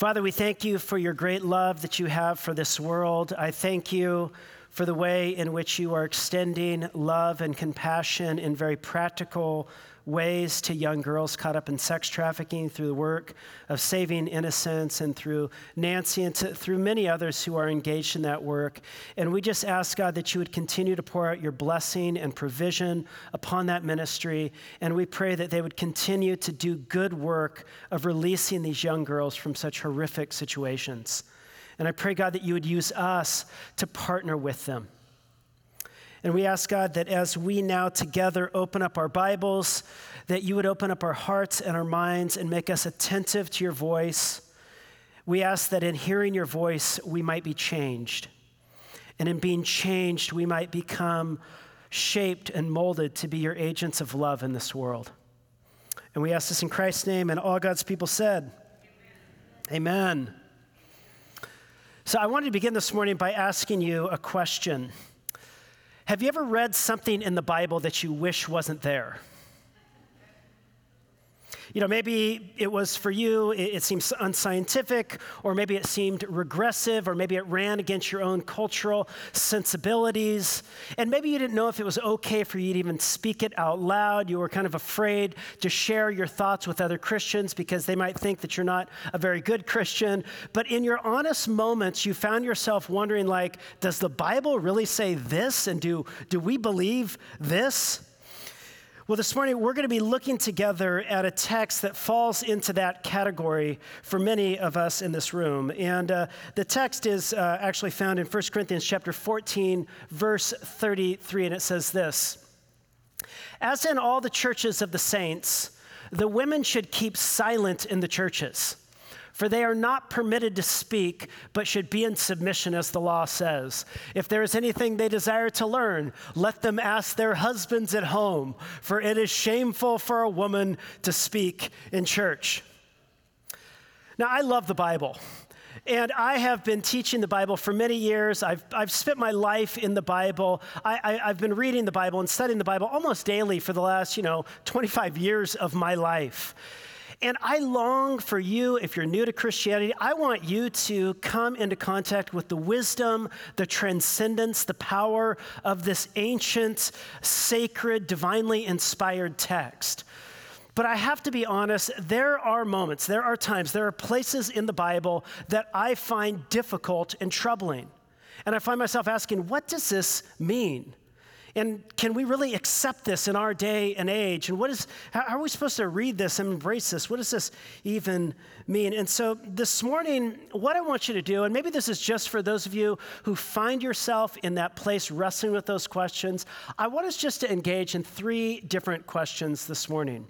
Father, we thank you for your great love that you have for this world. I thank you for the way in which you are extending love and compassion in very practical ways to young girls caught up in sex trafficking through the work of Saving Innocence and through Nancy and to, through many others who are engaged in that work. And we just ask, God, that you would continue to pour out your blessing and provision upon that ministry. And we pray that they would continue to do good work of releasing these young girls from such horrific situations. And I pray, God, that you would use us to partner with them. And we ask God that as we now together open up our Bibles, that you would open up our hearts and our minds and make us attentive to your voice. We ask that in hearing your voice, we might be changed. And in being changed, we might become shaped and molded to be your agents of love in this world. And we ask this in Christ's name, and all God's people said, Amen. Amen. So I wanted to begin this morning by asking you a question. Have you ever read something in the Bible that you wish wasn't there? You know, maybe it was for you, it, it, seems unscientific, or maybe it seemed regressive, or maybe it ran against your own cultural sensibilities. And maybe you didn't know if it was okay for you to even speak it out loud. You were kind of afraid to share your thoughts with other Christians because they might think that you're not a very good Christian. But in your honest moments, you found yourself wondering, like, does the Bible really say this? And do, do we believe this? Well, this morning we're going to be looking together at a text that falls into that category for many of us in this room. And uh, the text is uh, actually found in 1 Corinthians chapter 14, verse 33, and it says this As in all the churches of the saints, the women should keep silent in the churches for they are not permitted to speak, but should be in submission, as the law says. If there is anything they desire to learn, let them ask their husbands at home, for it is shameful for a woman to speak in church. Now, I love the Bible. And I have been teaching the Bible for many years. I've, I've spent my life in the Bible. I, have been reading the Bible and studying the Bible almost daily for the last, you know, 25 years of my life. And I long for you, if you're new to Christianity, I want you to come into contact with the wisdom, the transcendence, the power of this ancient, sacred, divinely inspired text. But I have to be honest, there are moments, there are times, there are places in the Bible that I find difficult and troubling. And I find myself asking, what does this mean? And can we really accept this in our day and age? And what is, how are we supposed to read this and embrace this? What does this even mean? And so this morning, what I want you to do, and maybe this is just for those of you who find yourself in that place wrestling with those questions, I want us just to engage in three different questions this morning.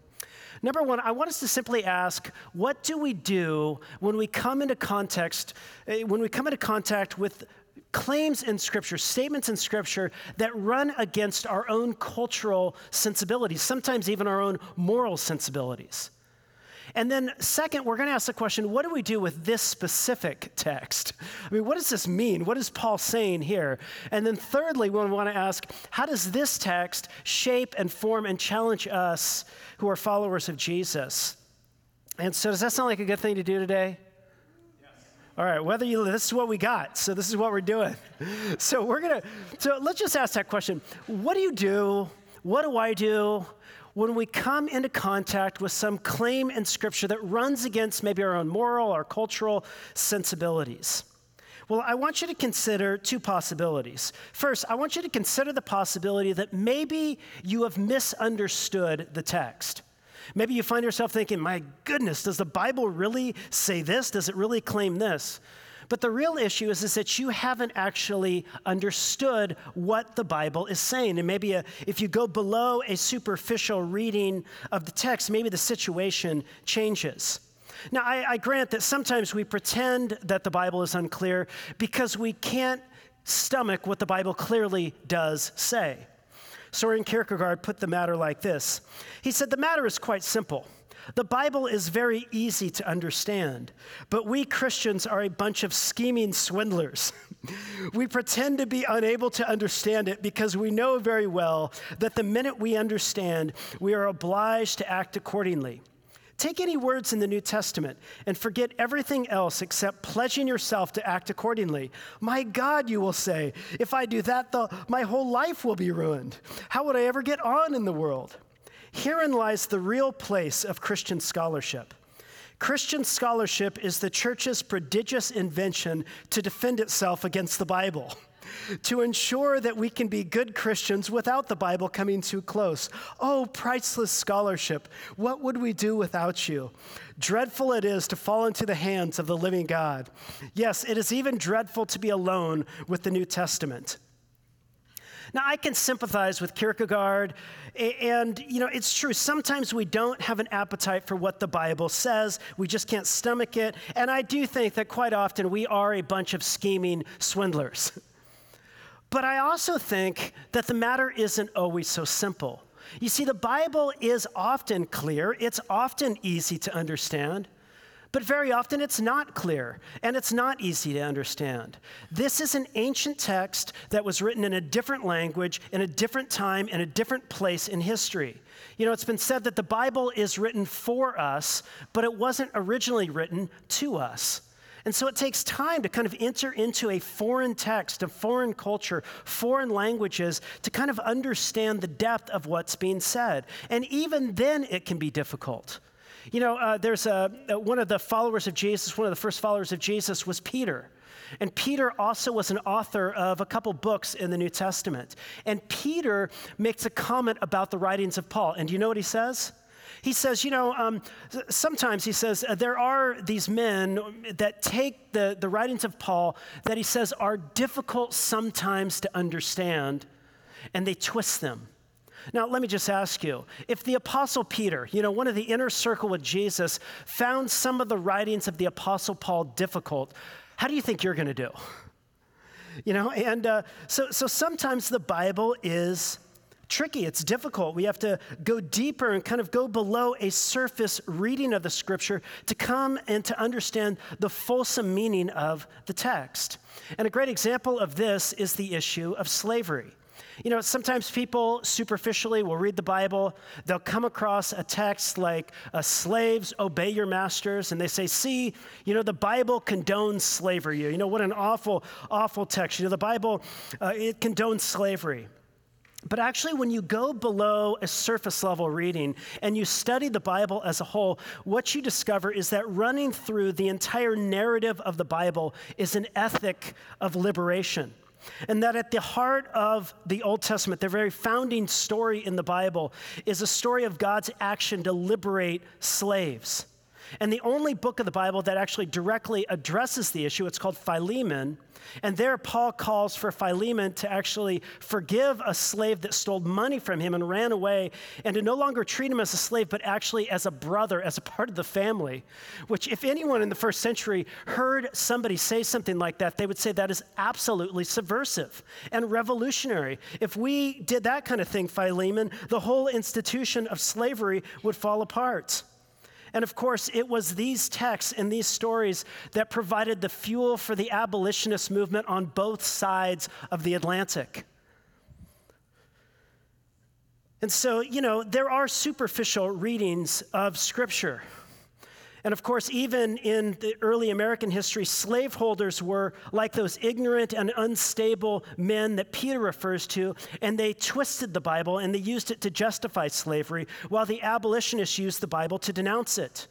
Number one, I want us to simply ask, what do we do when we come into context, eh, when we come into contact with claims in Scripture, statements in Scripture that run against our own cultural sensibilities, sometimes even our own moral sensibilities. And then, second, we're going to ask the question what do we do with this specific text? I mean, what does this mean? What is Paul saying here? And then, thirdly, we want to ask how does this text shape and form and challenge us who are followers of Jesus? And so, does that sound like a good thing to do today? All right, whether you, this is what we got. So this is what we're doing. So we're going to, so let's just ask that question. What do you do? What do I do when we come into contact with some claim in Scripture that runs against maybe our own moral or cultural sensibilities? Well, I want you to consider two possibilities. First, I want you to consider the possibility that maybe you have misunderstood the text. Maybe you find yourself thinking, my goodness, does the Bible really say this? Does it really claim this? But the real issue is, is that you haven't actually understood what the Bible is saying. And maybe a, if you go below a superficial reading of the text, maybe the situation changes. Now, I, I grant that sometimes we pretend that the Bible is unclear because we can't stomach what the Bible clearly does say. Soren Kierkegaard put the matter like this He said, The matter is quite simple. The Bible is very easy to understand, but we Christians are a bunch of scheming swindlers. we pretend to be unable to understand it because we know very well that the minute we understand, we are obliged to act accordingly. Take any words in the New Testament and forget everything else except pledging yourself to act accordingly. My God, you will say, if I do that, the, my whole life will be ruined. How would I ever get on in the world? Herein lies the real place of Christian scholarship. Christian scholarship is the church's prodigious invention to defend itself against the Bible to ensure that we can be good Christians without the Bible coming too close. Oh, priceless scholarship, what would we do without you? Dreadful it is to fall into the hands of the living God. Yes, it is even dreadful to be alone with the New Testament. Now, I can sympathize with Kierkegaard, and you know, it's true. Sometimes we don't have an appetite for what the Bible says, we just can't stomach it. And I do think that quite often we are a bunch of scheming swindlers. But I also think that the matter isn't always so simple. You see, the Bible is often clear, it's often easy to understand, but very often it's not clear and it's not easy to understand. This is an ancient text that was written in a different language, in a different time, in a different place in history. You know, it's been said that the Bible is written for us, but it wasn't originally written to us. And so it takes time to kind of enter into a foreign text, a foreign culture, foreign languages to kind of understand the depth of what's being said. And even then, it can be difficult. You know, uh, there's a, one of the followers of Jesus, one of the first followers of Jesus was Peter. And Peter also was an author of a couple books in the New Testament. And Peter makes a comment about the writings of Paul. And do you know what he says? He says, you know, um, sometimes he says, uh, there are these men that take the, the writings of Paul that he says are difficult sometimes to understand, and they twist them. Now, let me just ask you if the Apostle Peter, you know, one of the inner circle with Jesus, found some of the writings of the Apostle Paul difficult, how do you think you're going to do? You know, and uh, so, so sometimes the Bible is tricky, it's difficult. We have to go deeper and kind of go below a surface reading of the scripture to come and to understand the fulsome meaning of the text. And a great example of this is the issue of slavery. You know, sometimes people superficially will read the Bible, they'll come across a text like, uh, Slaves, obey your masters, and they say, See, you know, the Bible condones slavery. You know, what an awful, awful text. You know, the Bible, uh, it condones slavery. But actually, when you go below a surface level reading and you study the Bible as a whole, what you discover is that running through the entire narrative of the Bible is an ethic of liberation. And that at the heart of the Old Testament, the very founding story in the Bible, is a story of God's action to liberate slaves. And the only book of the Bible that actually directly addresses the issue, it's called Philemon. And there, Paul calls for Philemon to actually forgive a slave that stole money from him and ran away, and to no longer treat him as a slave, but actually as a brother, as a part of the family. Which, if anyone in the first century heard somebody say something like that, they would say that is absolutely subversive and revolutionary. If we did that kind of thing, Philemon, the whole institution of slavery would fall apart. And of course, it was these texts and these stories that provided the fuel for the abolitionist movement on both sides of the Atlantic. And so, you know, there are superficial readings of Scripture. And of course, even in the early American history, slaveholders were like those ignorant and unstable men that Peter refers to, and they twisted the Bible and they used it to justify slavery, while the abolitionists used the Bible to denounce it.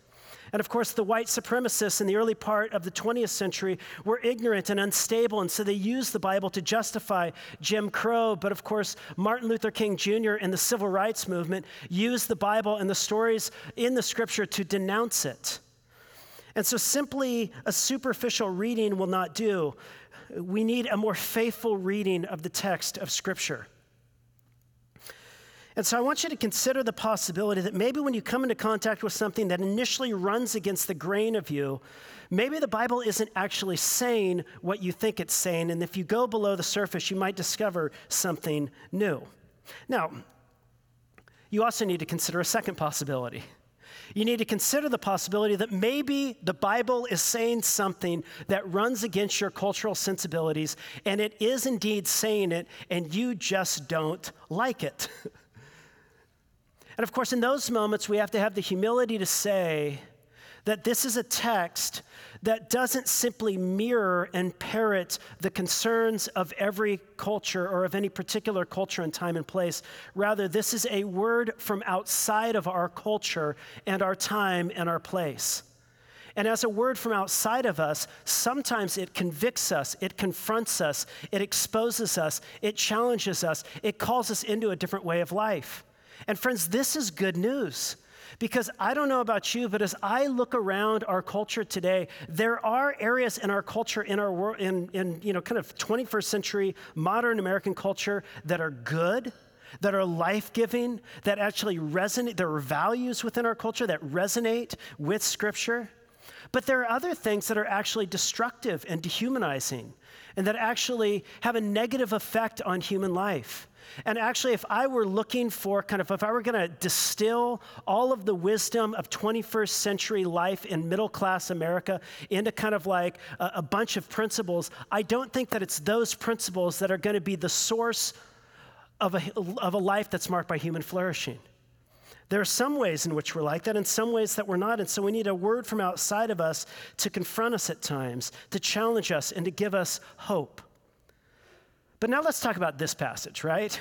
And of course, the white supremacists in the early part of the 20th century were ignorant and unstable, and so they used the Bible to justify Jim Crow. But of course, Martin Luther King Jr. and the civil rights movement used the Bible and the stories in the scripture to denounce it. And so, simply a superficial reading will not do. We need a more faithful reading of the text of Scripture. And so I want you to consider the possibility that maybe when you come into contact with something that initially runs against the grain of you, maybe the Bible isn't actually saying what you think it's saying. And if you go below the surface, you might discover something new. Now, you also need to consider a second possibility. You need to consider the possibility that maybe the Bible is saying something that runs against your cultural sensibilities, and it is indeed saying it, and you just don't like it. And of course, in those moments, we have to have the humility to say that this is a text that doesn't simply mirror and parrot the concerns of every culture or of any particular culture and time and place. Rather, this is a word from outside of our culture and our time and our place. And as a word from outside of us, sometimes it convicts us, it confronts us, it exposes us, it challenges us, it calls us into a different way of life. And friends, this is good news. Because I don't know about you, but as I look around our culture today, there are areas in our culture, in our world, in, in you know, kind of 21st century modern American culture that are good, that are life giving, that actually resonate. There are values within our culture that resonate with Scripture. But there are other things that are actually destructive and dehumanizing and that actually have a negative effect on human life. And actually, if I were looking for kind of, if I were going to distill all of the wisdom of 21st century life in middle class America into kind of like a, a bunch of principles, I don't think that it's those principles that are going to be the source of a, of a life that's marked by human flourishing. There are some ways in which we're like that, and some ways that we're not. And so we need a word from outside of us to confront us at times, to challenge us, and to give us hope. But now let's talk about this passage, right?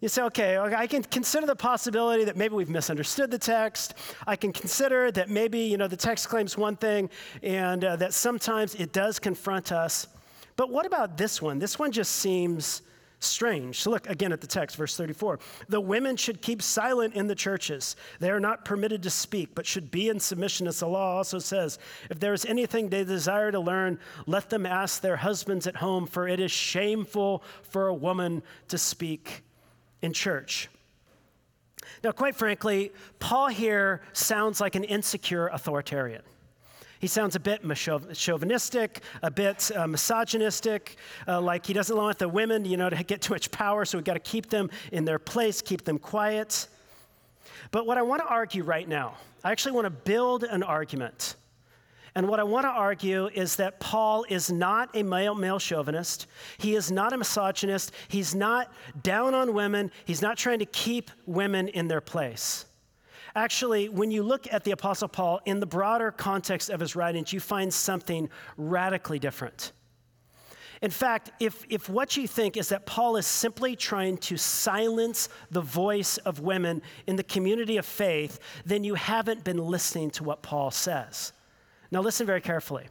You say, okay, I can consider the possibility that maybe we've misunderstood the text. I can consider that maybe, you know, the text claims one thing and uh, that sometimes it does confront us. But what about this one? This one just seems strange. So look again at the text, verse 34. The women should keep silent in the churches. They are not permitted to speak, but should be in submission, as the law also says. If there is anything they desire to learn, let them ask their husbands at home, for it is shameful for a woman to speak in church. Now, quite frankly, Paul here sounds like an insecure authoritarian. He sounds a bit chauvinistic, a bit uh, misogynistic, uh, like he doesn't want the women, you know, to get too much power, so we've got to keep them in their place, keep them quiet. But what I want to argue right now, I actually want to build an argument. And what I want to argue is that Paul is not a male, male chauvinist. He is not a misogynist. He's not down on women. He's not trying to keep women in their place. Actually, when you look at the Apostle Paul in the broader context of his writings, you find something radically different. In fact, if, if what you think is that Paul is simply trying to silence the voice of women in the community of faith, then you haven't been listening to what Paul says. Now, listen very carefully.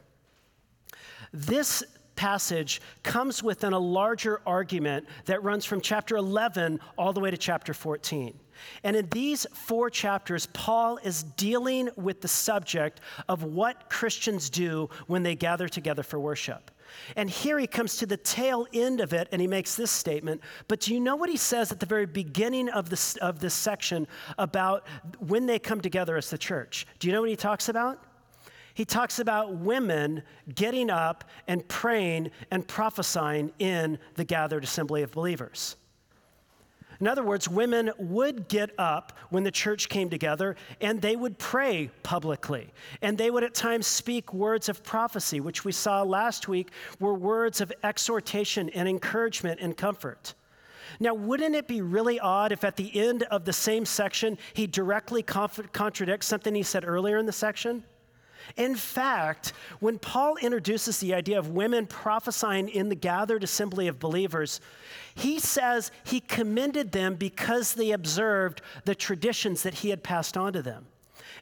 This passage comes within a larger argument that runs from chapter 11 all the way to chapter 14. And in these four chapters, Paul is dealing with the subject of what Christians do when they gather together for worship. And here he comes to the tail end of it and he makes this statement. But do you know what he says at the very beginning of this, of this section about when they come together as the church? Do you know what he talks about? He talks about women getting up and praying and prophesying in the gathered assembly of believers. In other words, women would get up when the church came together and they would pray publicly. And they would at times speak words of prophecy, which we saw last week were words of exhortation and encouragement and comfort. Now, wouldn't it be really odd if at the end of the same section he directly contradicts something he said earlier in the section? In fact, when Paul introduces the idea of women prophesying in the gathered assembly of believers, he says he commended them because they observed the traditions that he had passed on to them.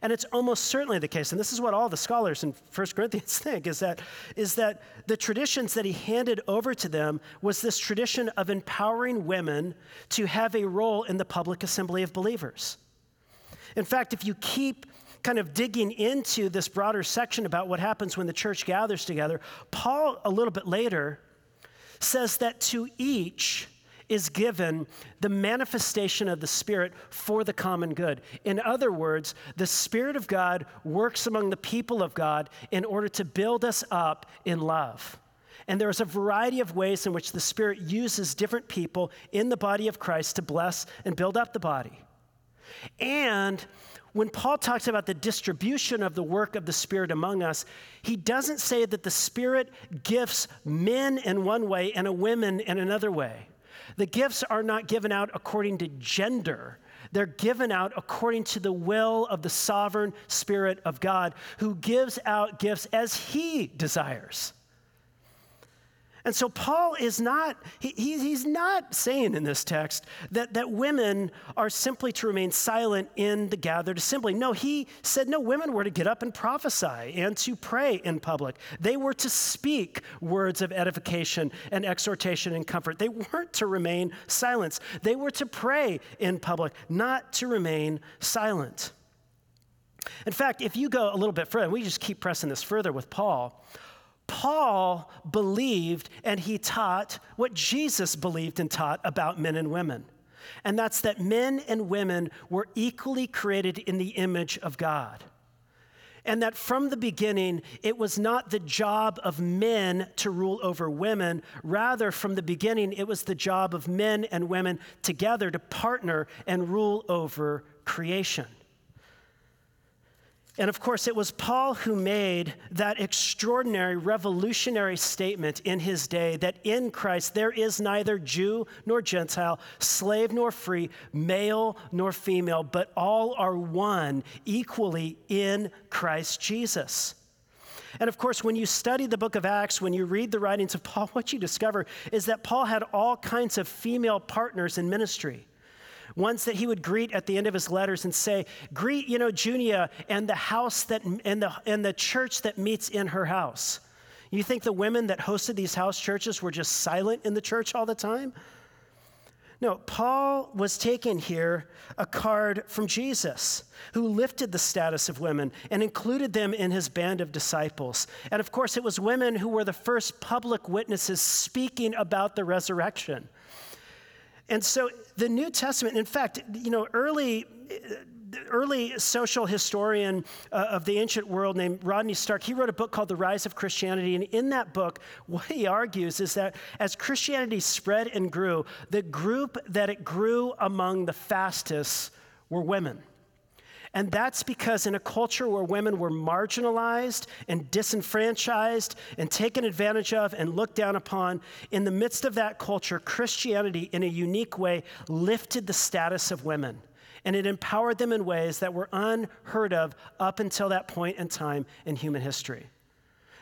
And it's almost certainly the case, and this is what all the scholars in 1 Corinthians think, is that, is that the traditions that he handed over to them was this tradition of empowering women to have a role in the public assembly of believers. In fact, if you keep kind of digging into this broader section about what happens when the church gathers together, Paul, a little bit later, says that to each is given the manifestation of the Spirit for the common good. In other words, the Spirit of God works among the people of God in order to build us up in love. And there's a variety of ways in which the Spirit uses different people in the body of Christ to bless and build up the body. And when Paul talks about the distribution of the work of the Spirit among us, he doesn't say that the Spirit gifts men in one way and a women in another way. The gifts are not given out according to gender, They're given out according to the will of the sovereign Spirit of God, who gives out gifts as He desires. And so Paul is not, he, he's not saying in this text that, that women are simply to remain silent in the gathered assembly. No, he said, no, women were to get up and prophesy and to pray in public. They were to speak words of edification and exhortation and comfort. They weren't to remain silent. They were to pray in public, not to remain silent. In fact, if you go a little bit further, we just keep pressing this further with Paul, Paul believed and he taught what Jesus believed and taught about men and women. And that's that men and women were equally created in the image of God. And that from the beginning, it was not the job of men to rule over women. Rather, from the beginning, it was the job of men and women together to partner and rule over creation. And of course, it was Paul who made that extraordinary revolutionary statement in his day that in Christ there is neither Jew nor Gentile, slave nor free, male nor female, but all are one equally in Christ Jesus. And of course, when you study the book of Acts, when you read the writings of Paul, what you discover is that Paul had all kinds of female partners in ministry ones that he would greet at the end of his letters and say, Greet, you know, Junia and the house that, and the, and the church that meets in her house. You think the women that hosted these house churches were just silent in the church all the time? No, Paul was taking here a card from Jesus, who lifted the status of women and included them in his band of disciples. And of course, it was women who were the first public witnesses speaking about the resurrection. And so the New Testament, in fact, you know, early early social historian uh, of the ancient world named Rodney Stark, he wrote a book called The Rise of Christianity. And in that book, what he argues is that as Christianity spread and grew, the group that it grew among the fastest were women. And that's because in a culture where women were marginalized and disenfranchised and taken advantage of and looked down upon, in the midst of that culture, Christianity, in a unique way, lifted the status of women. And it empowered them in ways that were unheard of up until that point in time in human history.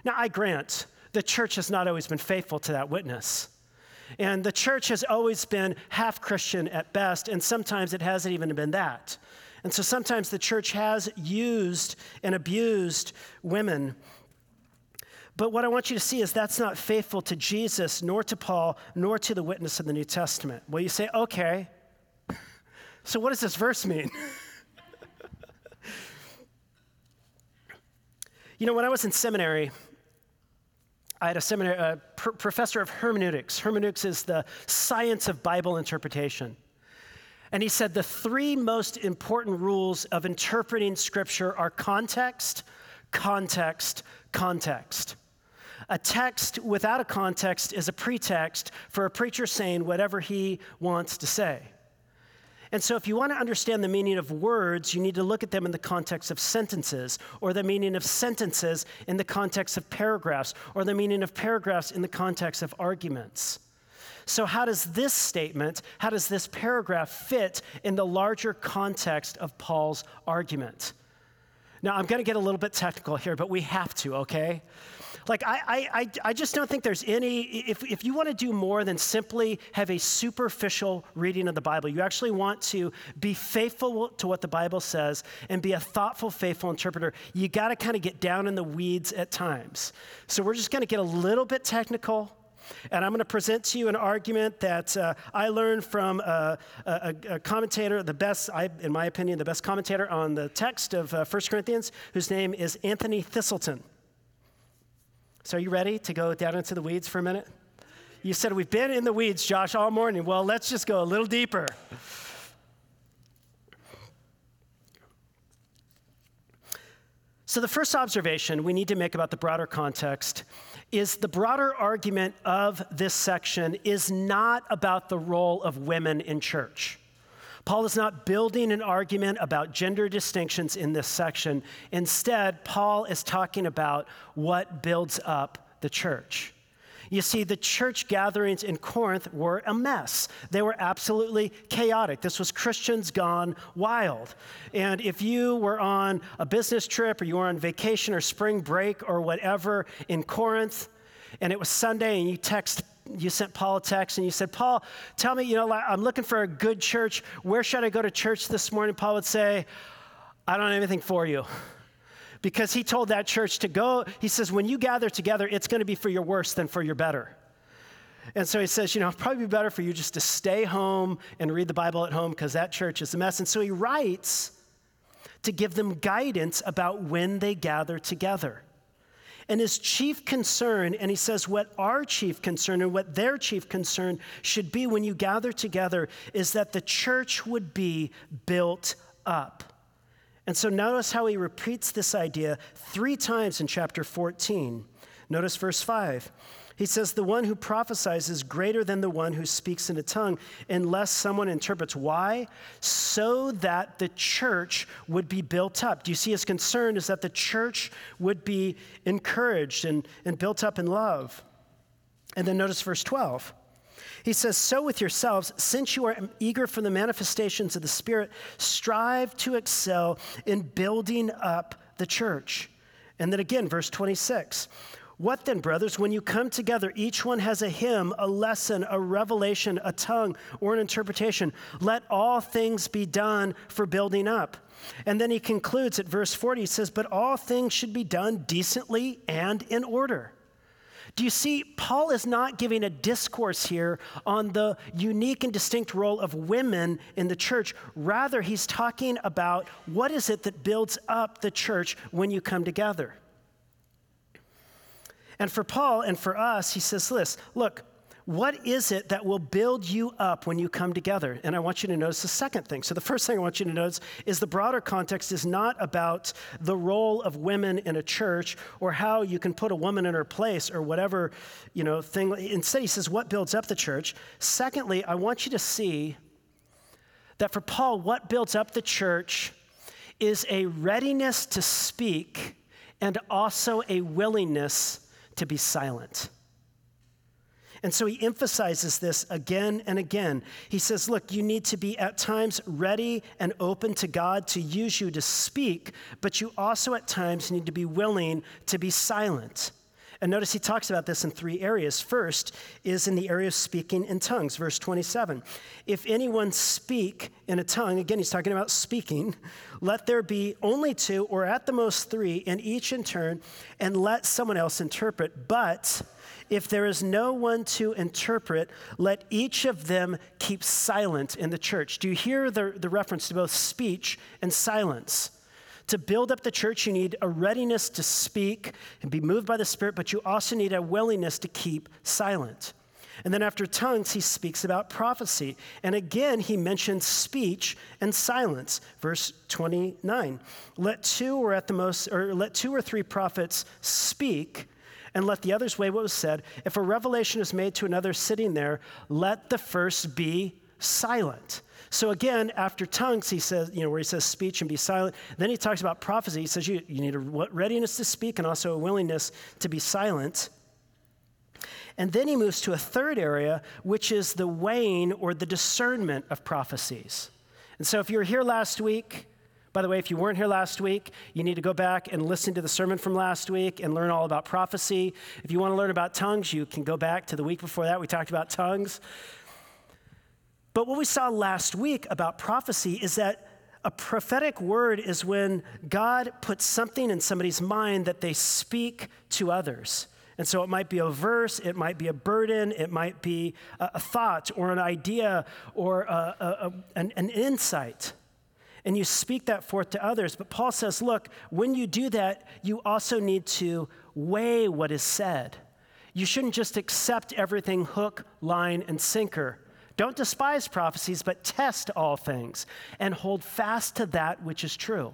Now, I grant the church has not always been faithful to that witness. And the church has always been half Christian at best, and sometimes it hasn't even been that. And so sometimes the church has used and abused women. But what I want you to see is that's not faithful to Jesus, nor to Paul, nor to the witness of the New Testament. Well, you say, okay, so what does this verse mean? you know, when I was in seminary, I had a seminary a pr- professor of hermeneutics. Hermeneutics is the science of Bible interpretation. And he said the three most important rules of interpreting scripture are context, context, context. A text without a context is a pretext for a preacher saying whatever he wants to say. And so, if you want to understand the meaning of words, you need to look at them in the context of sentences, or the meaning of sentences in the context of paragraphs, or the meaning of paragraphs in the context of arguments. So, how does this statement, how does this paragraph fit in the larger context of Paul's argument? Now, I'm going to get a little bit technical here, but we have to, okay? Like, I, I, I just don't think there's any, if, if you want to do more than simply have a superficial reading of the Bible, you actually want to be faithful to what the Bible says and be a thoughtful, faithful interpreter, you got to kind of get down in the weeds at times. So, we're just going to get a little bit technical. And I'm going to present to you an argument that uh, I learned from a, a, a, commentator, the best, I, in my opinion, the best commentator on the text of uh, 1 Corinthians, whose name is Anthony Thiselton. So, are you ready to go down into the weeds for a minute? You said we've been in the weeds, Josh, all morning. Well, let's just go a little deeper. So, the first observation we need to make about the broader context is the broader argument of this section is not about the role of women in church. Paul is not building an argument about gender distinctions in this section. Instead, Paul is talking about what builds up the church. You see, the church gatherings in Corinth were a mess. They were absolutely chaotic. This was Christians gone wild. And if you were on a business trip or you were on vacation or spring break or whatever in Corinth, and it was Sunday and you text you sent Paul a text and you said, Paul, tell me, you know, I'm looking for a good church. Where should I go to church this morning? Paul would say, I don't have anything for you because he told that church to go. He says, when you gather together, it's going to be for your worse than for your better. And so he says, you know, it'd probably be better for you just to stay home and read the Bible at home because that church is a mess. And so he writes to give them guidance about when they gather together. And his chief concern, and he says what our chief concern and what their chief concern should be when you gather together, is that the church would be built up. And so notice how he repeats this idea three times in chapter 14. Notice verse 5. He says, The one who prophesies is greater than the one who speaks in a tongue, unless someone interprets. Why? So that the church would be built up. Do you see his concern is that the church would be encouraged and, and built up in love? And then notice verse 12. He says, So with yourselves, since you are eager for the manifestations of the Spirit, strive to excel in building up the church. And then again, verse 26. What then, brothers, when you come together, each one has a hymn, a lesson, a revelation, a tongue, or an interpretation. Let all things be done for building up. And then he concludes at verse 40, he says, But all things should be done decently and in order. Do you see, Paul is not giving a discourse here on the unique and distinct role of women in the church. Rather, he's talking about what is it that builds up the church when you come together. And for Paul and for us, he says this look, what is it that will build you up when you come together? And I want you to notice the second thing. So, the first thing I want you to notice is the broader context is not about the role of women in a church or how you can put a woman in her place or whatever, you know, thing. Instead, he says, what builds up the church? Secondly, I want you to see that for Paul, what builds up the church is a readiness to speak and also a willingness to be silent. And so he emphasizes this again and again. He says, Look, you need to be at times ready and open to God to use you to speak, but you also at times need to be willing to be silent. And notice he talks about this in three areas. First is in the area of speaking in tongues, verse 27. If anyone speak in a tongue, again, he's talking about speaking, let there be only two or at the most three, and each in turn, and let someone else interpret. But if there is no one to interpret, let each of them keep silent in the church. Do you hear the, the reference to both speech and silence? To build up the church, you need a readiness to speak and be moved by the Spirit, but you also need a willingness to keep silent. And then after tongues, he speaks about prophecy. And again, he mentions speech and silence. Verse 29 Let two or at the most, or let two or three prophets speak and let the others weigh what was said. If a revelation is made to another sitting there, let the first be silent. So again, after tongues, he says, you know, where he says speech and be silent, then he talks about prophecy. He says you, you need a readiness to speak and also a willingness to be silent. And then he moves to a third area, which is the weighing or the discernment of prophecies. And so if you were here last week, by the way, if you weren't here last week, you need to go back and listen to the sermon from last week and learn all about prophecy. If you want to learn about tongues, you can go back to the week before that. We talked about tongues. But what we saw last week about prophecy is that a prophetic word is when God puts something in somebody's mind that they speak to others. And so it might be a verse, it might be a burden, it might be a, a thought or an idea or a, a, an, an insight and you speak that forth to others. But Paul says, look, when you do that, you also need to weigh what is said. You shouldn't just accept everything hook, line, and sinker. Don't despise prophecies, but test all things and hold fast to that which is true.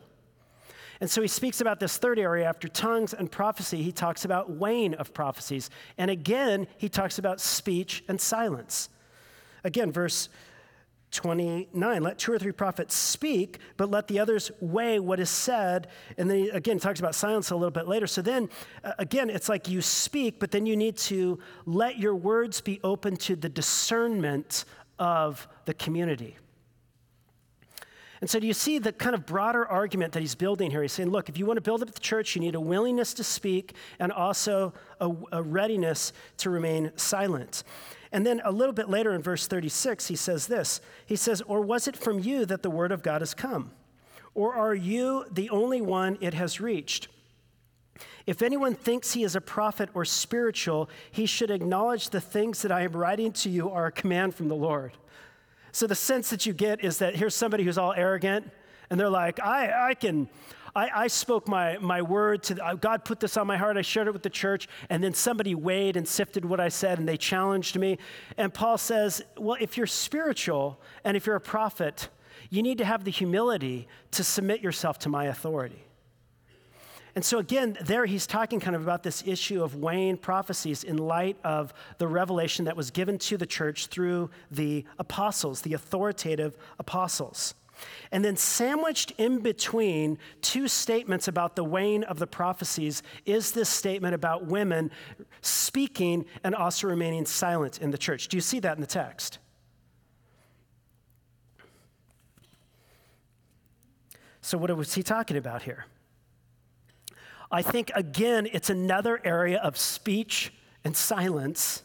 And so he speaks about this third area after tongues and prophecy. He talks about weighing of prophecies. And again, he talks about speech and silence. Again, verse 29. Let two or three prophets speak, but let the others weigh what is said. And then he, again, talks about silence a little bit later. So then, uh, again, it's like you speak, but then you need to let your words be open to the discernment of the community. And so, do you see the kind of broader argument that he's building here? He's saying, look, if you want to build up the church, you need a willingness to speak and also a, a readiness to remain silent. And then a little bit later in verse 36, he says this He says, Or was it from you that the word of God has come? Or are you the only one it has reached? If anyone thinks he is a prophet or spiritual, he should acknowledge the things that I am writing to you are a command from the Lord. So the sense that you get is that here's somebody who's all arrogant, and they're like, I, I can, I, I spoke my, my word to, uh, God put this on my heart, I shared it with the church, and then somebody weighed and sifted what I said, and they challenged me. And Paul says, Well, if you're spiritual and if you're a prophet, you need to have the humility to submit yourself to my authority. And so, again, there he's talking kind of about this issue of weighing prophecies in light of the revelation that was given to the church through the apostles, the authoritative apostles. And then, sandwiched in between two statements about the weighing of the prophecies, is this statement about women speaking and also remaining silent in the church. Do you see that in the text? So, what was he talking about here? I think, again, it's another area of speech and silence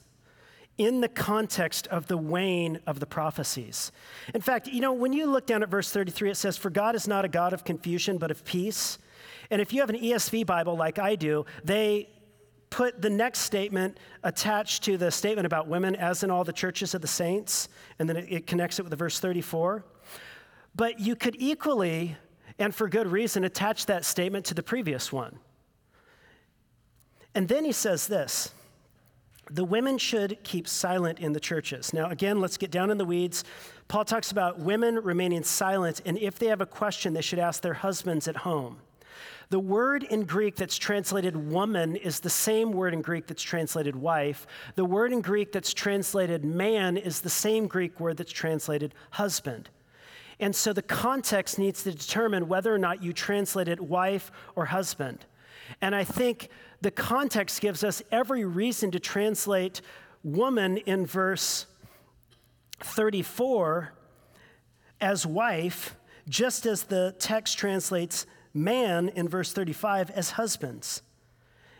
in the context of the wane of the prophecies. In fact, you know, when you look down at verse 33, it says, For God is not a God of confusion, but of peace. And if you have an ESV Bible like I do, they put the next statement attached to the statement about women, as in all the churches of the saints, and then it, connects it with the verse 34. But you could equally, and for good reason, attach that statement to the previous one. And then he says this the women should keep silent in the churches. Now, again, let's get down in the weeds. Paul talks about women remaining silent, and if they have a question, they should ask their husbands at home. The word in Greek that's translated woman is the same word in Greek that's translated wife. The word in Greek that's translated man is the same Greek word that's translated husband. And so the context needs to determine whether or not you translated wife or husband. And I think the context gives us every reason to translate woman in verse 34 as wife, just as the text translates man in verse 35 as husbands.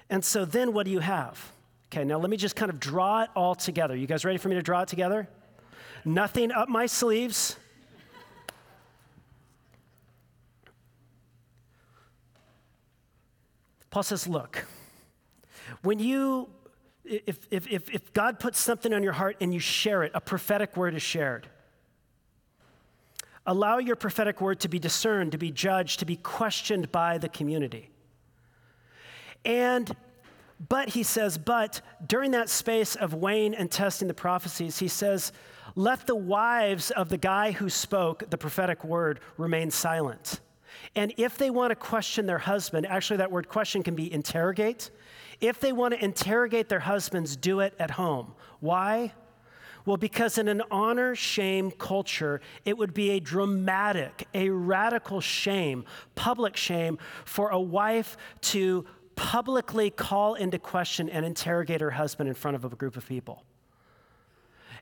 And so then what do you have? Okay, now let me just kind of draw it all together. You guys ready for me to draw it together? Nothing up my sleeves. Paul says, Look, when you, if, if, if, if God puts something on your heart and you share it, a prophetic word is shared. Allow your prophetic word to be discerned, to be judged, to be questioned by the community. And, but he says, but during that space of weighing and testing the prophecies, he says, let the wives of the guy who spoke the prophetic word remain silent. And if they want to question their husband, actually, that word question can be interrogate. If they want to interrogate their husbands, do it at home. Why? Well, because in an honor shame culture, it would be a dramatic, a radical shame, public shame, for a wife to publicly call into question and interrogate her husband in front of a group of people.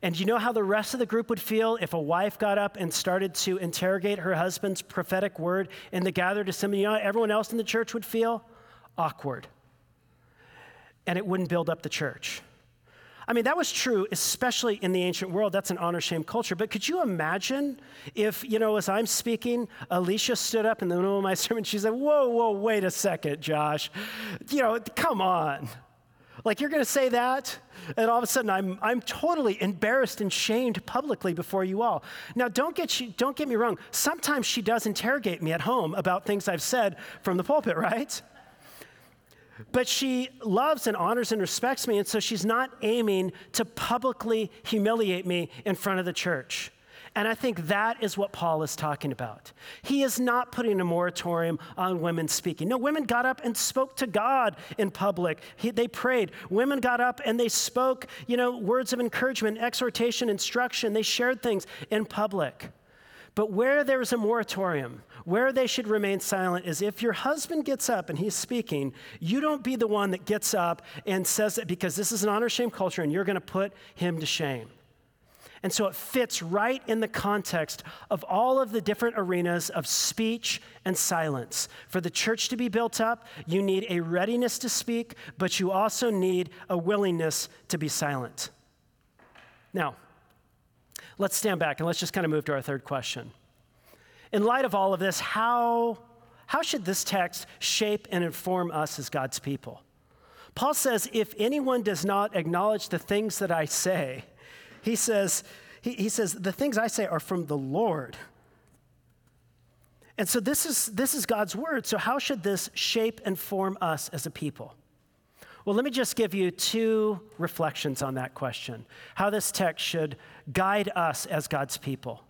And you know how the rest of the group would feel if a wife got up and started to interrogate her husband's prophetic word in the gathered assembly? You know everyone else in the church would feel? Awkward. And it wouldn't build up the church. I mean, that was true, especially in the ancient world. That's an honor shame culture. But could you imagine if, you know, as I'm speaking, Alicia stood up in the middle of my sermon, she said, Whoa, whoa, wait a second, Josh. You know, come on. Like, you're going to say that? And all of a sudden, I'm, I'm totally embarrassed and shamed publicly before you all. Now, don't get, she, don't get me wrong. Sometimes she does interrogate me at home about things I've said from the pulpit, right? But she loves and honors and respects me, and so she's not aiming to publicly humiliate me in front of the church. And I think that is what Paul is talking about. He is not putting a moratorium on women speaking. No, women got up and spoke to God in public. He, they prayed. Women got up and they spoke, you know, words of encouragement, exhortation, instruction. They shared things in public. But where there is a moratorium, where they should remain silent is if your husband gets up and he's speaking, you don't be the one that gets up and says it because this is an honor shame culture and you're going to put him to shame. And so it fits right in the context of all of the different arenas of speech and silence. For the church to be built up, you need a readiness to speak, but you also need a willingness to be silent. Now, let's stand back and let's just kind of move to our third question. In light of all of this, how, how should this text shape and inform us as God's people? Paul says, if anyone does not acknowledge the things that I say, he says, he, he says, the things I say are from the Lord. And so this is, this is God's word. So, how should this shape and form us as a people? Well, let me just give you two reflections on that question how this text should guide us as God's people.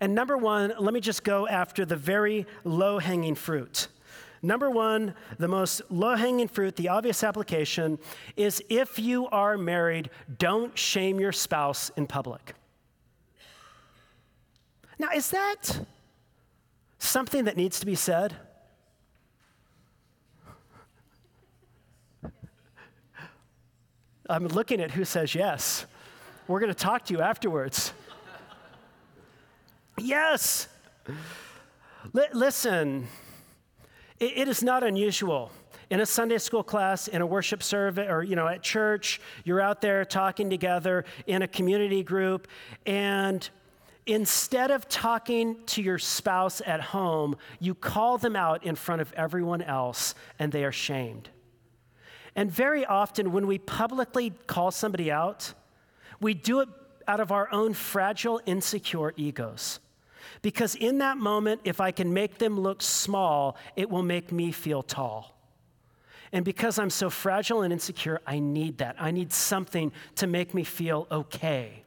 And number one, let me just go after the very low hanging fruit. Number one, the most low hanging fruit, the obvious application is if you are married, don't shame your spouse in public. Now, is that something that needs to be said? I'm looking at who says yes. We're going to talk to you afterwards. yes. L- listen, it, it is not unusual. In a Sunday school class, in a worship service, or you know, at church, you're out there talking together in a community group, and instead of talking to your spouse at home, you call them out in front of everyone else, and they are shamed. And very often, when we publicly call somebody out, we do it out of our own fragile, insecure egos. Because in that moment, if I can make them look small, it will make me feel tall. And because I'm so fragile and insecure, I need that. I need something to make me feel okay.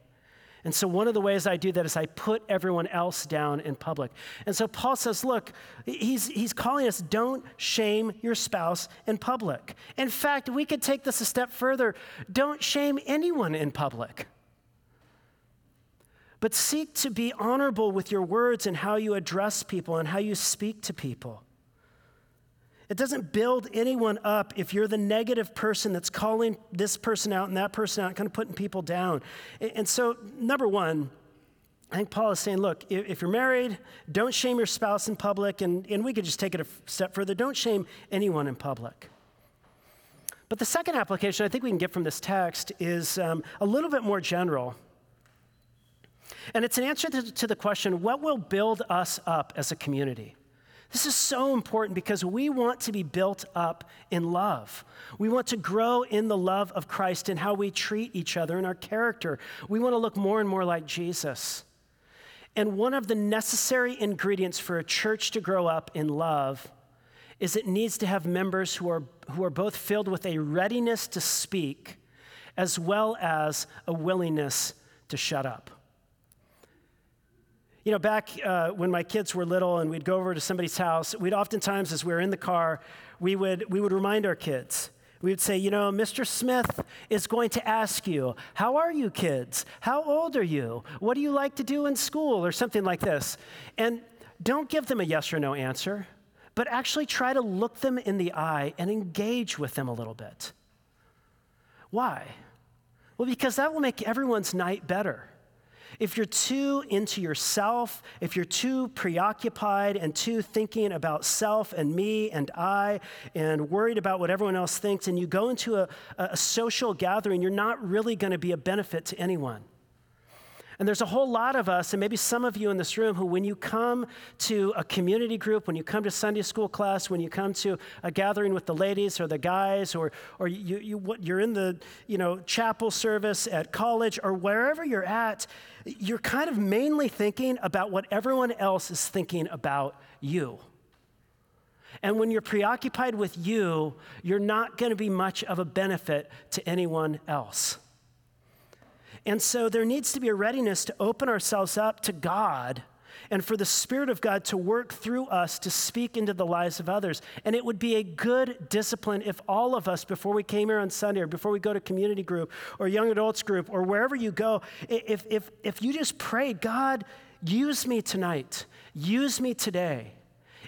And so, one of the ways I do that is I put everyone else down in public. And so, Paul says, look, he's, he's calling us, don't shame your spouse in public. In fact, we could take this a step further don't shame anyone in public but seek to be honorable with your words and how you address people and how you speak to people. It doesn't build anyone up if you're the negative person that's calling this person out and that person out, kind of putting people down. And so, number one, I think Paul is saying, look, if you're married, don't shame your spouse in public, and, and we could just take it a step further don't shame anyone in public. But the second application I think we can get from this text is um, a little bit more general. And it's an answer to, to the question what will build us up as a community? This is so important because we want to be built up in love. We want to grow in the love of Christ and how we treat each other and our character. We want to look more and more like Jesus. And one of the necessary ingredients for a church to grow up in love is it needs to have members who are, who are both filled with a readiness to speak as well as a willingness to shut up. You know, back uh, when my kids were little and we'd go over to somebody's house, we'd oftentimes, as we were in the car, we would, we would remind our kids. We would say, you know, Mr. Smith is going to ask you, How are you, kids? How old are you? What do you like to do in school? Or something like this. And don't give them a yes or no answer, but actually try to look them in the eye and engage with them a little bit. Why? Well, because that will make everyone's night better. If you're too into yourself, if you're too preoccupied and too thinking about self and me and I and worried about what everyone else thinks, and you go into a, a social gathering, you're not really going to be a benefit to anyone. And there's a whole lot of us, and maybe some of you in this room, who, when you come to a community group, when you come to Sunday school class, when you come to a gathering with the ladies or the guys, or, or you, you, you're in the you know, chapel service at college, or wherever you're at, you're kind of mainly thinking about what everyone else is thinking about you. And when you're preoccupied with you, you're not going to be much of a benefit to anyone else. And so there needs to be a readiness to open ourselves up to God and for the Spirit of God to work through us to speak into the lives of others. And it would be a good discipline if all of us, before we came here on Sunday or before we go to community group or young adults group or wherever you go, if, if, if you just prayed, God, use me tonight, use me today.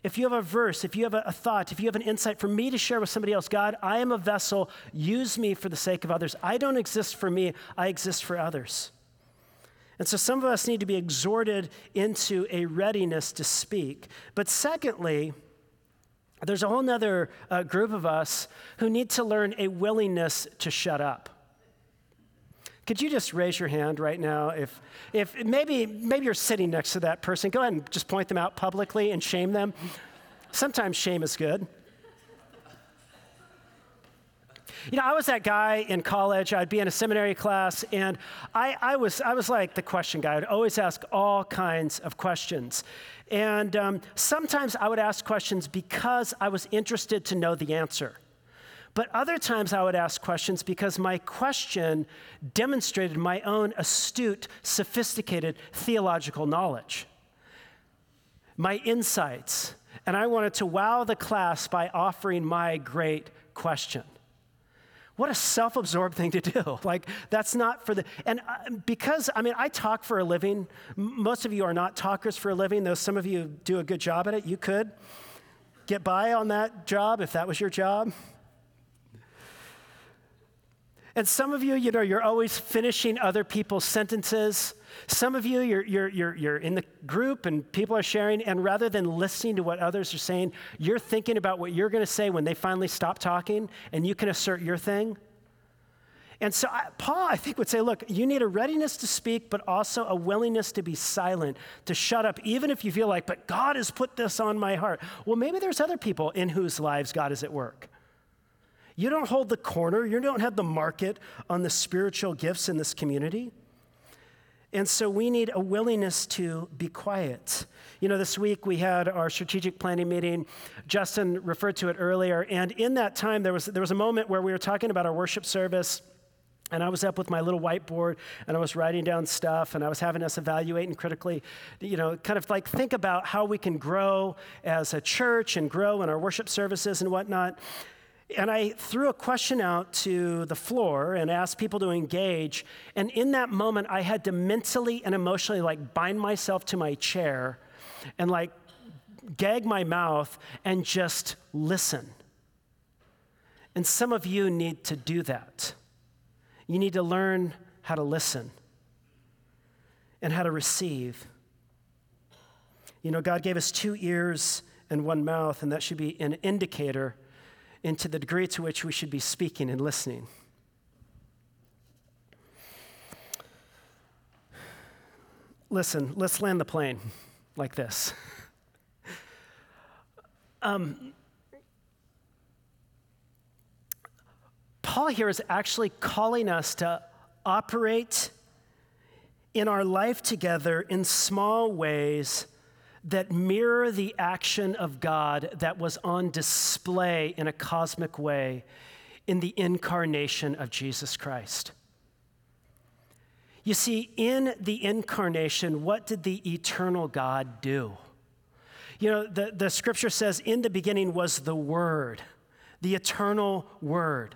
If you have a verse, if you have a, a, thought, if you have an insight for me to share with somebody else, God, I am a vessel. Use me for the sake of others. I don't exist for me, I exist for others. And so some of us need to be exhorted into a readiness to speak. But secondly, there's a whole other uh, group of us who need to learn a willingness to shut up. Could you just raise your hand right now? If, if maybe, maybe you're sitting next to that person, go ahead and just point them out publicly and shame them. Sometimes shame is good. You know, I was that guy in college. I'd be in a seminary class, and I, I, was, I was like the question guy. I'd always ask all kinds of questions. And um, sometimes I would ask questions because I was interested to know the answer. But other times I would ask questions because my question demonstrated my own astute, sophisticated theological knowledge, my insights. And I wanted to wow the class by offering my great question. What a self absorbed thing to do. Like, that's not for the, and uh, because, I mean, I talk for a living. Most of you are not talkers for a living, though some of you do a good job at it. You could get by on that job if that was your job. And some of you, you know, you're always finishing other people's sentences. Some of you, you're, you're, you're, you're in the group and people are sharing, and rather than listening to what others are saying, you're thinking about what you're going to say when they finally stop talking and you can assert your thing. And so I, Paul, I think, would say, look, you need a readiness to speak, but also a willingness to be silent, to shut up, even if you feel like, but God has put this on my heart. Well, maybe there's other people in whose lives God is at work. You don't hold the corner, you don't have the market on the spiritual gifts in this community. And so we need a willingness to be quiet. You know, this week we had our strategic planning meeting. Justin referred to it earlier. And in that time, there was, there was a moment where we were talking about our worship service. And I was up with my little whiteboard and I was writing down stuff and I was having us evaluate and critically, you know, kind of like think about how we can grow as a church and grow in our worship services and whatnot. And I threw a question out to the floor and asked people to engage. And in that moment, I had to mentally and emotionally like bind myself to my chair and like gag my mouth and just listen. And some of you need to do that. You need to learn how to listen and how to receive. You know, God gave us two ears and one mouth, and that should be an indicator into the degree to which we should be speaking and listening. Listen, let's land the plane like this. Um, Paul here is actually calling us to operate in our life together in small ways that mirror the action of God that was on display in a cosmic way in the incarnation of Jesus Christ. You see, in the incarnation, what did the eternal God do? You know, the, the scripture says, in the beginning was the Word, the eternal Word.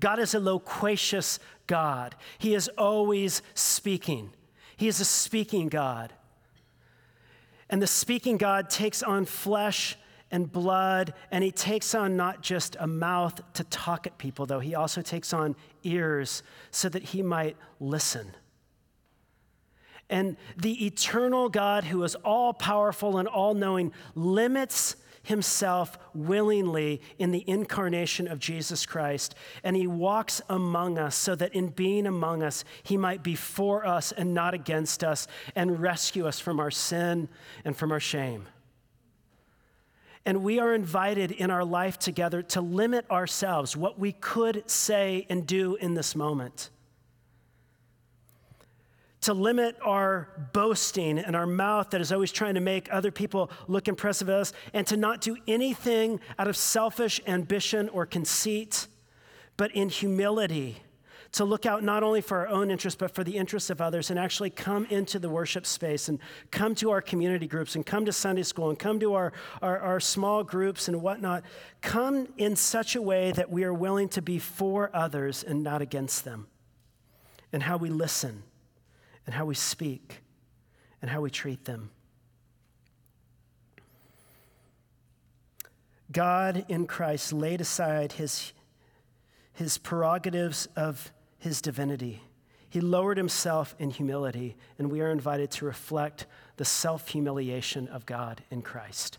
God is a loquacious God, He is always speaking. He is a speaking God. And the speaking God takes on flesh and blood, and he takes on not just a mouth to talk at people, though, he also takes on ears so that he might listen. And the eternal God, who is all powerful and all knowing, limits himself willingly in the incarnation of Jesus Christ. And he walks among us so that in being among us, he might be for us and not against us and rescue us from our sin and from our shame. And we are invited in our life together to limit ourselves, what we could say and do in this moment to limit our boasting and our mouth that is always trying to make other people look impressive of us, and to not do anything out of selfish ambition or conceit, but in humility, to look out not only for our own interests, but for the interests of others, and actually come into the worship space and come to our community groups and come to Sunday school and come to our, our, our, small groups and whatnot. Come in such a way that we are willing to be for others and not against them, and how we listen, and how we speak, and how we treat them. God in Christ laid aside his, his prerogatives of his divinity. He lowered himself in humility, and we are invited to reflect the self humiliation of God in Christ.